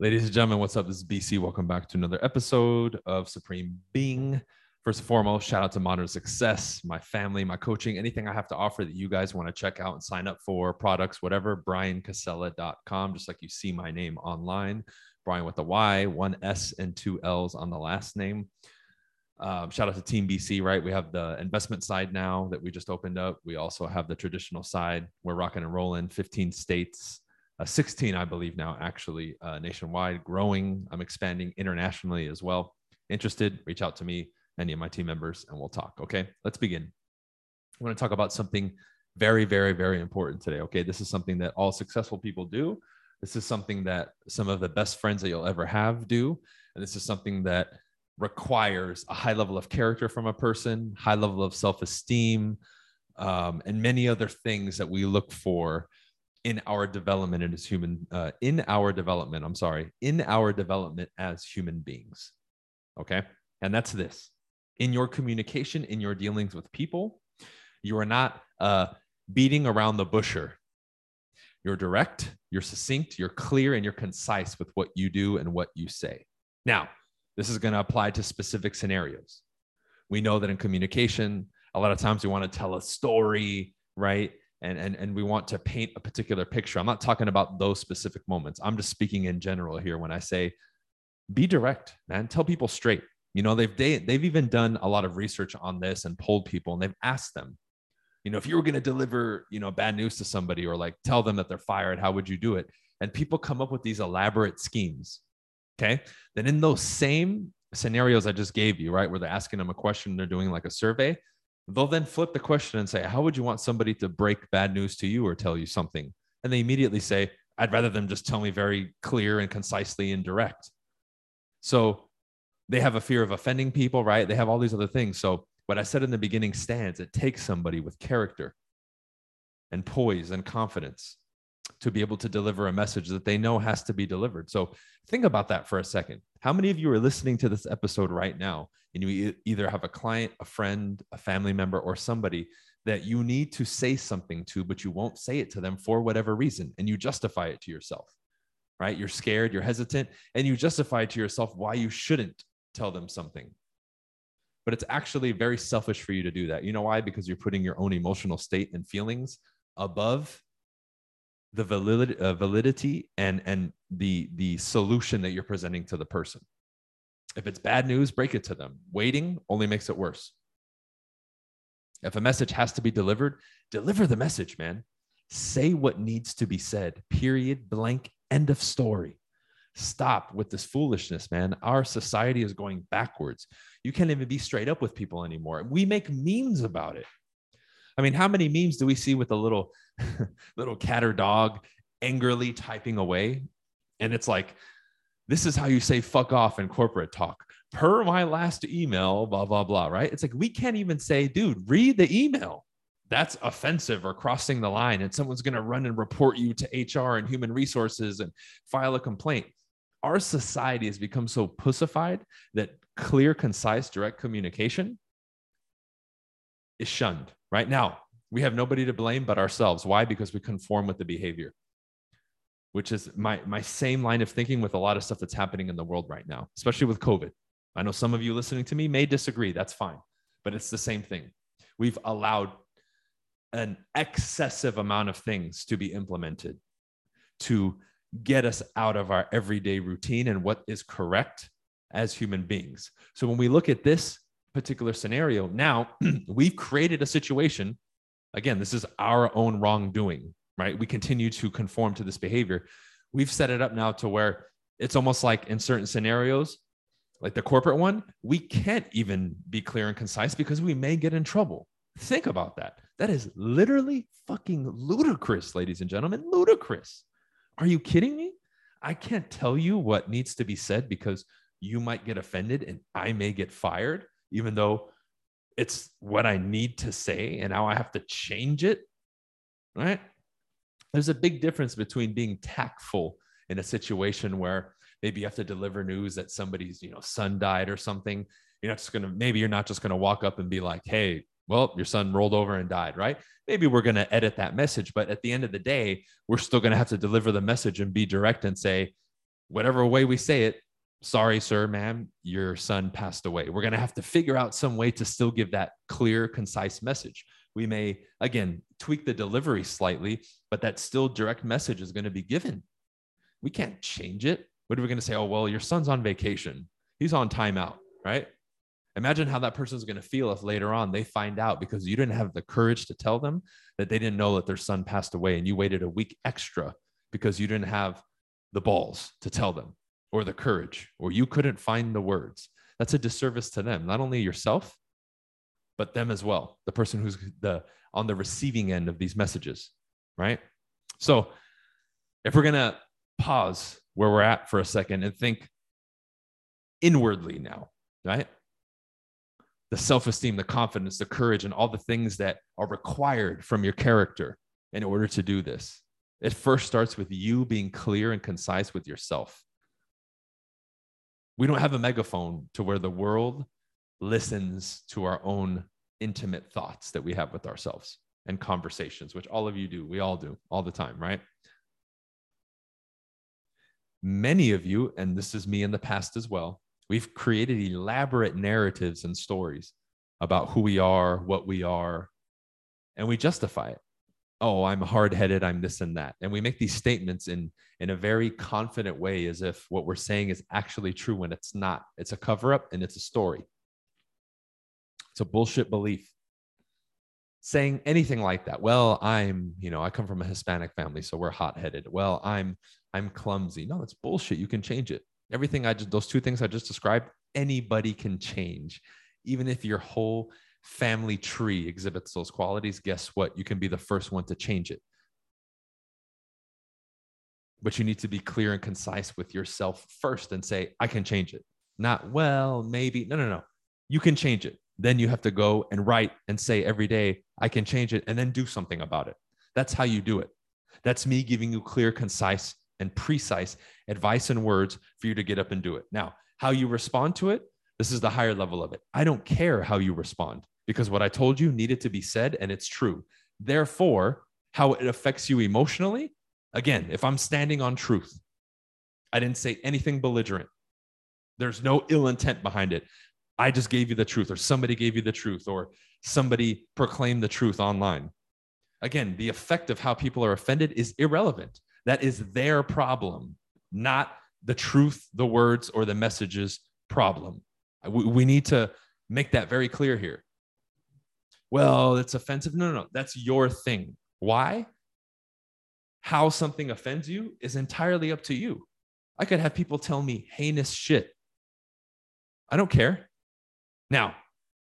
Ladies and gentlemen, what's up? This is BC. Welcome back to another episode of Supreme Being. First and foremost, shout out to Modern Success, my family, my coaching, anything I have to offer that you guys want to check out and sign up for, products, whatever, bryancasella.com, just like you see my name online. Bryan with the Y, one S and two L's on the last name. Um, shout out to Team BC, right? We have the investment side now that we just opened up. We also have the traditional side. We're rocking and rolling 15 states uh, 16, I believe now, actually uh, nationwide, growing. I'm expanding internationally as well. Interested? Reach out to me, any of my team members, and we'll talk. Okay, let's begin. I want to talk about something very, very, very important today. Okay, this is something that all successful people do. This is something that some of the best friends that you'll ever have do. And this is something that requires a high level of character from a person, high level of self esteem, um, and many other things that we look for in our development as human uh, in our development i'm sorry in our development as human beings okay? And that's this. In your communication in your dealings with people you are not uh, beating around the busher. You're direct you're succinct you're clear and you're concise with what you do and what you say. Now this is going to apply to specific scenarios. We know that in communication a lot of times we want to tell a story right and, and, and we want to paint a particular picture. I'm not talking about those specific moments. I'm just speaking in general here when I say be direct, man. Tell people straight. You know, they've they, they've even done a lot of research on this and polled people and they've asked them, you know, if you were going to deliver, you know, bad news to somebody or like tell them that they're fired, how would you do it? And people come up with these elaborate schemes. Okay. Then in those same scenarios I just gave you, right, where they're asking them a question, they're doing like a survey, They'll then flip the question and say, How would you want somebody to break bad news to you or tell you something? And they immediately say, I'd rather them just tell me very clear and concisely and direct. So they have a fear of offending people, right? They have all these other things. So what I said in the beginning stands. It takes somebody with character and poise and confidence to be able to deliver a message that they know has to be delivered. So think about that for a second. How many of you are listening to this episode right now and you either have a client, a friend, a family member, or somebody that you need to say something to, but you won't say it to them for whatever reason, and you justify it to yourself, right? You're scared, you're hesitant, and you justify to yourself why you shouldn't tell them something. But it's actually very selfish for you to do that. You know why? Because you're putting your own emotional state and feelings above the validity, uh, validity and and the the solution that you're presenting to the person. If it's bad news, break it to them. Waiting only makes it worse. If a message has to be delivered, deliver the message, man. Say what needs to be said. Period. Blank. End of story. Stop with this foolishness, man. Our society is going backwards. You can't even be straight up with people anymore. We make memes about it. I mean, how many memes do we see with a little little cat or dog angrily typing away? And it's like, this is how you say fuck off in corporate talk. Per my last email, blah, blah, blah, right? It's like we can't even say, dude, read the email. That's offensive or crossing the line, and someone's going to run and report you to HR and human resources and file a complaint. Our society has become so pussified that clear, concise, direct communication is shunned right? Now we have nobody to blame but ourselves. Why? Because we conform with the behavior which is my my same line of thinking with a lot of stuff that's happening in the world right now especially with covid. I know some of you listening to me may disagree. That's fine. But it's the same thing. We've allowed an excessive amount of things to be implemented to get us out of our everyday routine and what is correct as human beings. So when we look at this particular scenario, now we've created a situation. Again, this is our own wrongdoing, right? We continue to conform to this behavior. We've set it up now to where it's almost like in certain scenarios, like the corporate one, we can't even be clear and concise because we may get in trouble. Think about that. That is literally fucking ludicrous, ladies and gentlemen. Ludicrous. Are you kidding me? I can't tell you what needs to be said because you might get offended and I may get fired even though it's what I need to say and now I have to change it. Right. There's a big difference between being tactful in a situation where maybe you have to deliver news that somebody's, you know, son died or something. You're not just going to, maybe you're not just going to walk up and be like, hey, well, your son rolled over and died, right? Maybe we're going to edit that message, but at the end of the day, we're still going to have to deliver the message and be direct and say, whatever way we say it, sorry, sir, ma'am, your son passed away. We're going to have to figure out some way to still give that clear, concise message. We may, again, tweak the delivery slightly, but that still direct message is going to be given. We can't change it. What are we going to say? Oh, well, your son's on vacation. He's on timeout, right? Imagine how that person's going to feel if later on they find out because you didn't have the courage to tell them that they didn't know that their son passed away and you waited a week extra because you didn't have the balls to tell them or the courage or you couldn't find the words. That's a disservice to them, not only yourself, but them as well, the person who's the on the receiving end of these messages, right? So, if we're going to pause where we're at for a second and think inwardly now, right? The self esteem, the confidence, the courage, and all the things that are required from your character in order to do this. It first starts with you being clear and concise with yourself. We don't have a megaphone to where the world listens to our own intimate thoughts that we have with ourselves and conversations, which all of you do. We all do all the time, right? Many of you, and this is me in the past as well, we've created elaborate narratives and stories about who we are, what we are, and we justify it oh i'm hard-headed i'm this and that. And we make these statements in in a very confident way as if what we're saying is actually true when it's not. It's a cover up and it's a story. It's a bullshit belief. Saying anything like that well i'm you know i come from a hispanic family so we're hot-headed. Well i'm i'm clumsy. No it's bullshit. You can change it. Everything i just those two things i just described anybody can change. Even if your whole family tree exhibits those qualities, guess what? You can be the first one to change it. But you need to be clear and concise with yourself first and say, I can change it. Not, well, maybe. No, no, no. You can change it. Then you have to go and write and say every day, I can change it, and then do something about it. That's how you do it. That's me giving you clear, concise, and precise advice and words for you to get up and do it. Now, how you respond to it, this is the higher level of it. I don't care how you respond because what I told you needed to be said and it's true. Therefore, how it affects you emotionally, again, if I'm standing on truth, I didn't say anything belligerent. There's no ill intent behind it. I just gave you the truth, or somebody gave you the truth, or somebody proclaimed the truth online. Again, the effect of how people are offended is irrelevant. That is their problem, not the truth, the words, or the messages problem. We, we need to make that very clear here. Well, it's offensive. No, no, no. That's your thing. Why? How something offends you is entirely up to you. I could have people tell me heinous shit. I don't care. Now,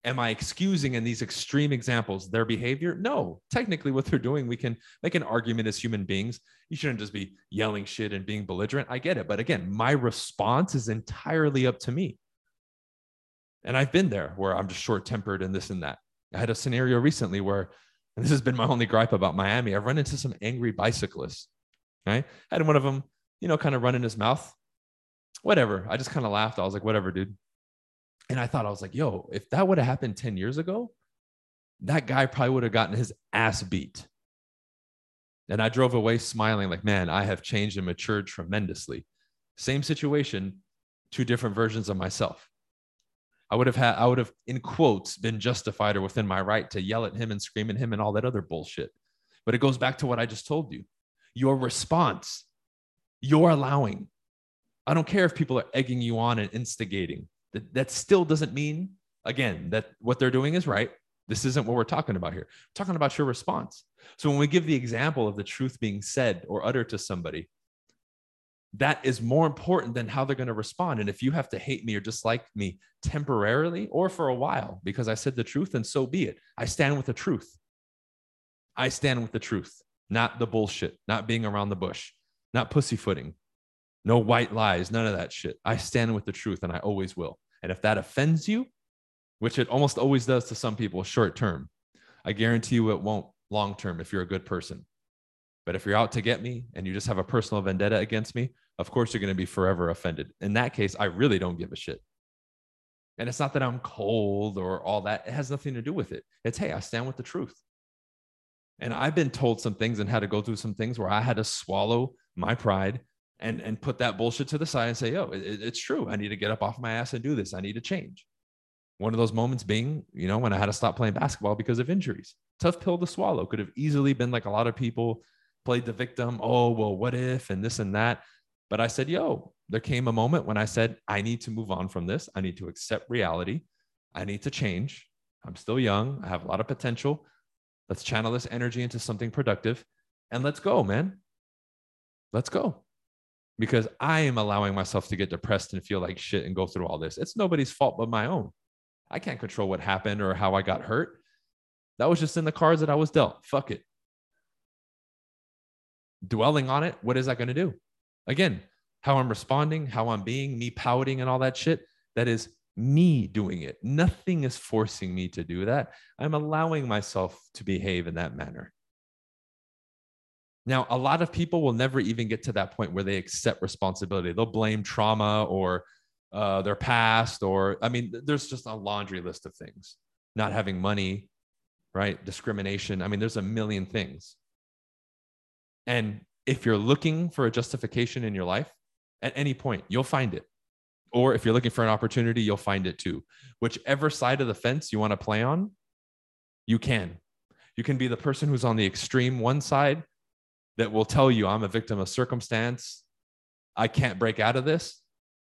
am I excusing in these extreme examples their behavior? No. Technically, what they're doing, we can make an argument as human beings. You shouldn't just be yelling shit and being belligerent. I get it. But again, my response is entirely up to me. And I've been there where I'm just short tempered and this and that. I had a scenario recently where, and this has been my only gripe about Miami, I've run into some angry bicyclists. Right. I had one of them, you know, kind of run in his mouth. Whatever. I just kind of laughed. I was like, whatever, dude. And I thought, I was like, yo, if that would have happened 10 years ago, that guy probably would have gotten his ass beat. And I drove away smiling, like, man, I have changed and matured tremendously. Same situation, two different versions of myself. I would have had, I would have, in quotes, been justified or within my right to yell at him and scream at him and all that other bullshit. But it goes back to what I just told you. Your response, your allowing. I don't care if people are egging you on and instigating. That, that still doesn't mean, again, that what they're doing is right. This isn't what we're talking about here. We're talking about your response. So when we give the example of the truth being said or uttered to somebody, that is more important than how they're going to respond. And if you have to hate me or dislike me temporarily or for a while because I said the truth, then so be it. I stand with the truth. I stand with the truth, not the bullshit, not being around the bush, not pussyfooting, no white lies, none of that shit. I stand with the truth and I always will. And if that offends you, which it almost always does to some people short term, I guarantee you it won't long term if you're a good person. But if you're out to get me and you just have a personal vendetta against me, of course you're going to be forever offended. In that case, I really don't give a shit. And it's not that I'm cold or all that. It has nothing to do with it. It's, hey, I stand with the truth. And I've been told some things and had to go through some things where I had to swallow my pride, and and put that bullshit to the side and say, yo, it, it's true. I need to get up off my ass and do this. I need to change. One of those moments being, you know, when I had to stop playing basketball because of injuries. Tough pill to swallow. Could have easily been like a lot of people played the victim. Oh, well, what if and this and that. But I said, yo, there came a moment when I said, I need to move on from this. I need to accept reality. I need to change. I'm still young. I have a lot of potential. Let's channel this energy into something productive and let's go, man. Let's go. Because I am allowing myself to get depressed and feel like shit and go through all this. It's nobody's fault but my own. I can't control what happened or how I got hurt. That was just in the cards that I was dealt. Fuck it. Dwelling on it, what is that going to do? Again, how I'm responding, how I'm being, me pouting and all that shit, that is me doing it. Nothing is forcing me to do that. I'm allowing myself to behave in that manner. Now, a lot of people will never even get to that point where they accept responsibility. They'll blame trauma or uh, their past, or I mean, there's just a laundry list of things. Not having money, right? Discrimination. I mean, there's a million things. And if you're looking for a justification in your life, at any point, you'll find it. Or if you're looking for an opportunity, you'll find it too. Whichever side of the fence you want to play on, you can. You can be the person who's on the extreme one side that will tell you, I'm a victim of circumstance. I can't break out of this.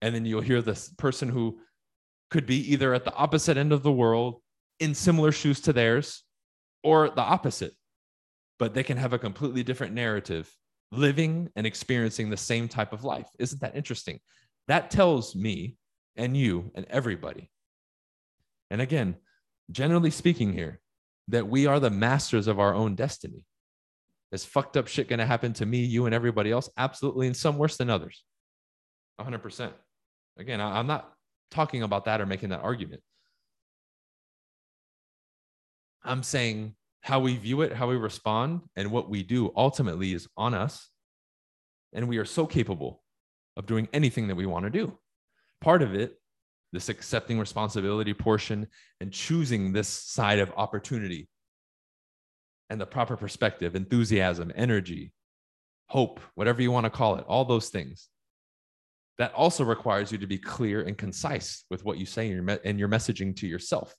And then you'll hear this person who could be either at the opposite end of the world in similar shoes to theirs or the opposite, but they can have a completely different narrative living and experiencing the same type of life. Isn't that interesting? That tells me and you and everybody. And again, generally speaking, here, that we are the masters of our own destiny. Is fucked up shit going to happen to me, you, and everybody else? Absolutely. And some worse than others. 100%. Again, I'm not talking about that or making that argument. I'm saying how we view it, how we respond, and what we do ultimately is on us. And we are so capable of doing anything that we want to do. Part of it, this accepting responsibility portion and choosing this side of opportunity and the proper perspective, enthusiasm, energy, hope, whatever you want to call it, all those things. That also requires you to be clear and concise with what you say in your, and your messaging to yourself.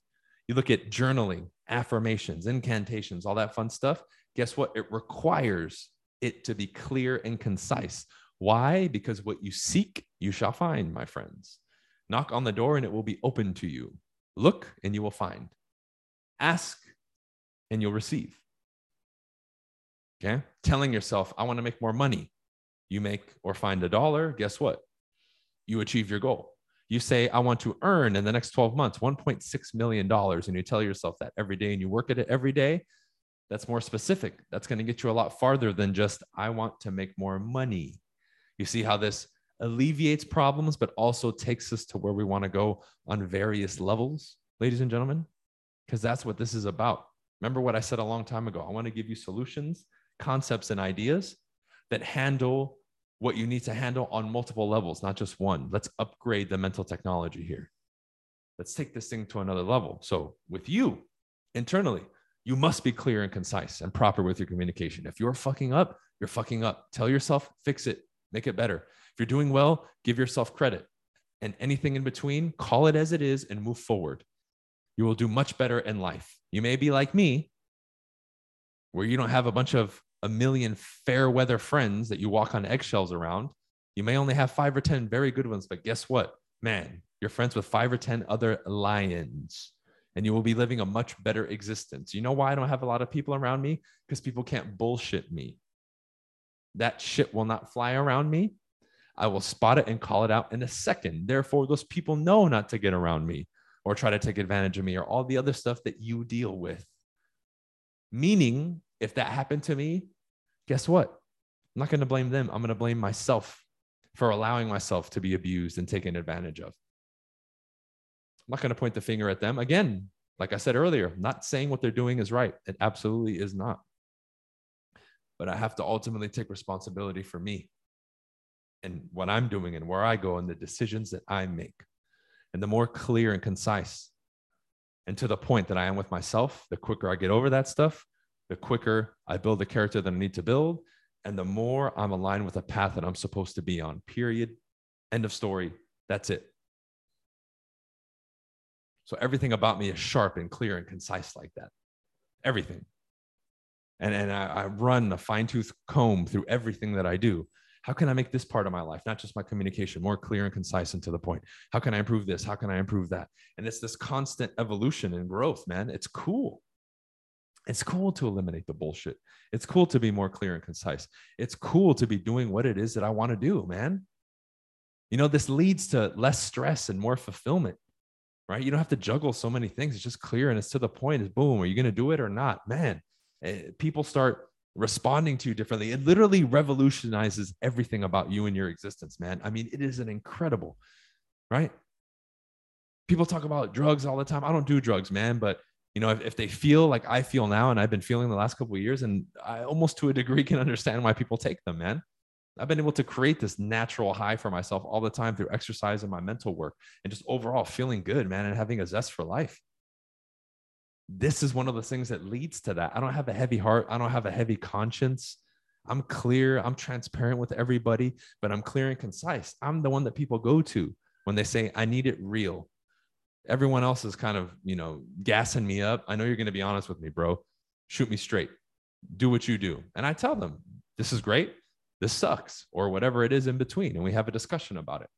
You look at journaling, affirmations, incantations, all that fun stuff. Guess what? It requires it to be clear and concise. Why? Because what you seek, you shall find, my friends. Knock on the door and it will be open to you. Look and you will find. Ask and you'll receive. Okay. Telling yourself, I want to make more money. You make or find a dollar. Guess what? You achieve your goal. You say, I want to earn in the next 12 months $1.6 million. And you tell yourself that every day and you work at it every day. That's more specific. That's going to get you a lot farther than just, I want to make more money. You see how this alleviates problems, but also takes us to where we want to go on various levels, ladies and gentlemen, because that's what this is about. Remember what I said a long time ago? I want to give you solutions, concepts, and ideas that handle what you need to handle on multiple levels, not just one. Let's upgrade the mental technology here. Let's take this thing to another level. So, with you internally, you must be clear and concise and proper with your communication. If you're fucking up, you're fucking up. Tell yourself, fix it, make it better. If you're doing well, give yourself credit. And anything in between, call it as it is and move forward. You will do much better in life. You may be like me, where you don't have a bunch of a million fair weather friends that you walk on eggshells around. You may only have five or 10 very good ones, but guess what? Man, you're friends with five or 10 other lions and you will be living a much better existence. You know why I don't have a lot of people around me? Because people can't bullshit me. That shit will not fly around me. I will spot it and call it out in a second. Therefore, those people know not to get around me or try to take advantage of me or all the other stuff that you deal with. Meaning, if that happened to me, guess what? I'm not going to blame them. I'm going to blame myself for allowing myself to be abused and taken advantage of. I'm not going to point the finger at them. Again, like I said earlier, not saying what they're doing is right. It absolutely is not. But I have to ultimately take responsibility for me and what I'm doing and where I go and the decisions that I make. And the more clear and concise and to the point that I am with myself, the quicker I get over that stuff, the quicker I build the character that I need to build, and the more I'm aligned with a path that I'm supposed to be on. Period. End of story. That's it. So everything about me is sharp and clear and concise like that. Everything. And, and I, I run a fine tooth comb through everything that I do. How can I make this part of my life, not just my communication, more clear and concise and to the point? How can I improve this? How can I improve that? And it's this constant evolution and growth, man. It's cool. It's cool to eliminate the bullshit. It's cool to be more clear and concise. It's cool to be doing what it is that I want to do, man. You know, this leads to less stress and more fulfillment right? You don't have to juggle so many things. It's just clear and it's to the point. Is boom, are you going to do it or not? Man, eh, people start responding to you differently. It literally revolutionizes everything about you and your existence, man. I mean, it is an incredible, right? People talk about drugs all the time. I don't do drugs, man, but you know, if, if they feel like I feel now and I've been feeling the last couple of years, and I almost to a degree can understand why people take them, man. I've been able to create this natural high for myself all the time through exercise and my mental work and just overall feeling good, man, and having a zest for life. This is one of the things that leads to that. I don't have a heavy heart. I don't have a heavy conscience. I'm clear. I'm transparent with everybody, but I'm clear and concise. I'm the one that people go to when they say, I need it real. Everyone else is kind of, you know, gassing me up. I know you're going to be honest with me, bro. Shoot me straight. Do what you do. And I tell them, this is great this sucks or whatever it is in between and we have a discussion about it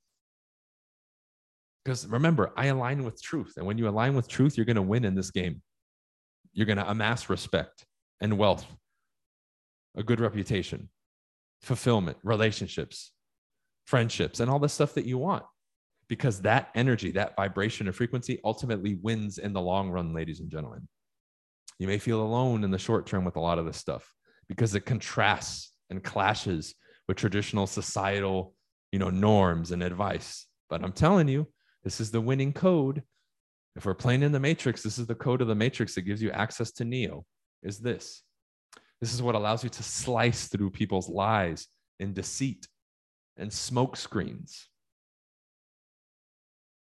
because remember i align with truth and when you align with truth you're going to win in this game you're going to amass respect and wealth a good reputation fulfillment relationships friendships and all the stuff that you want because that energy that vibration and frequency ultimately wins in the long run ladies and gentlemen you may feel alone in the short term with a lot of this stuff because it contrasts and clashes with traditional societal, you know, norms and advice. But I'm telling you, this is the winning code. If we're playing in the matrix, this is the code of the matrix that gives you access to Neo. Is this? This is what allows you to slice through people's lies and deceit and smoke screens.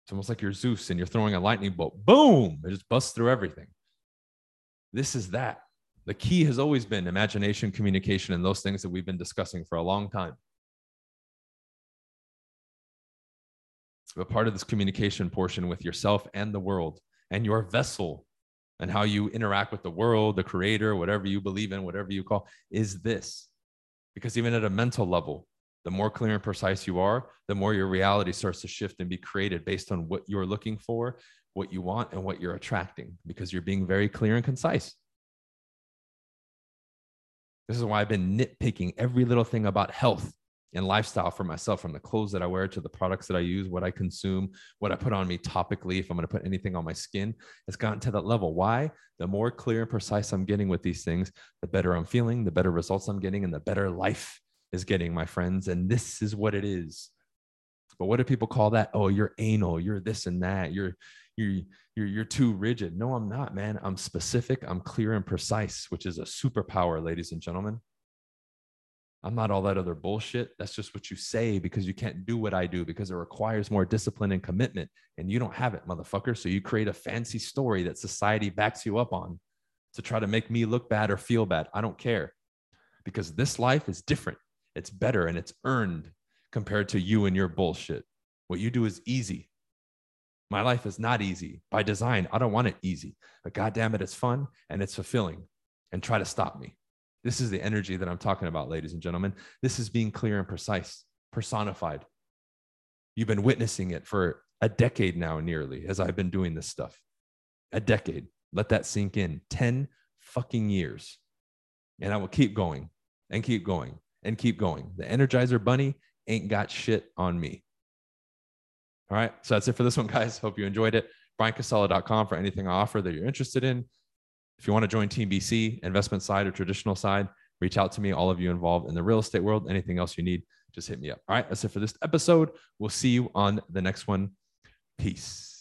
It's almost like you're Zeus and you're throwing a lightning bolt. Boom! It just busts through everything. This is that. The key has always been imagination, communication, and those things that we've been discussing for a long time. But part of this communication portion with yourself and the world and your vessel and how you interact with the world, the creator, whatever you believe in, whatever you call, is this. Because even at a mental level, the more clear and precise you are, the more your reality starts to shift and be created based on what you're looking for, what you want, and what you're attracting, because you're being very clear and concise. This is why I've been nitpicking every little thing about health and lifestyle for myself from the clothes that I wear to the products that I use, what I consume, what I put on me topically, if I'm going to put anything on my skin. It's gotten to that level. Why? The more clear and precise I'm getting with these things, the better I'm feeling, the better results I'm getting, and the better life is getting, my friends. And this is what it is. But what do people call that? Oh, you're anal, you're this and that, you're you're you're you're too rigid. No, I'm not, man. I'm specific, I'm clear and precise, which is a superpower, ladies and gentlemen. I'm not all that other bullshit. That's just what you say because you can't do what I do because it requires more discipline and commitment. And you don't have it, motherfucker. So you create a fancy story that society backs you up on to try to make me look bad or feel bad. I don't care because this life is different. It's better and it's earned compared to you and your bullshit. What you do is easy. My life is not easy by design. I don't want it easy, but goddamn it, it's fun and it's fulfilling. And try to stop me. This is the energy that I'm talking about, ladies and gentlemen. This is being clear and precise, personified. You've been witnessing it for a decade now, nearly, as I've been doing this stuff. A decade. Let that sink in. 10 fucking years. And I will keep going and keep going and keep going. The Energizer Bunny ain't got shit on me. All right. So that's it for this one, guys. Hope you enjoyed it. BryanCasella.com for anything I offer that you're interested in. If you want to join Team BC, investment side or traditional side, reach out to me. All of you involved in the real estate world, anything else you need, just hit me up. All right. That's it for this episode. We'll see you on the next one. Peace.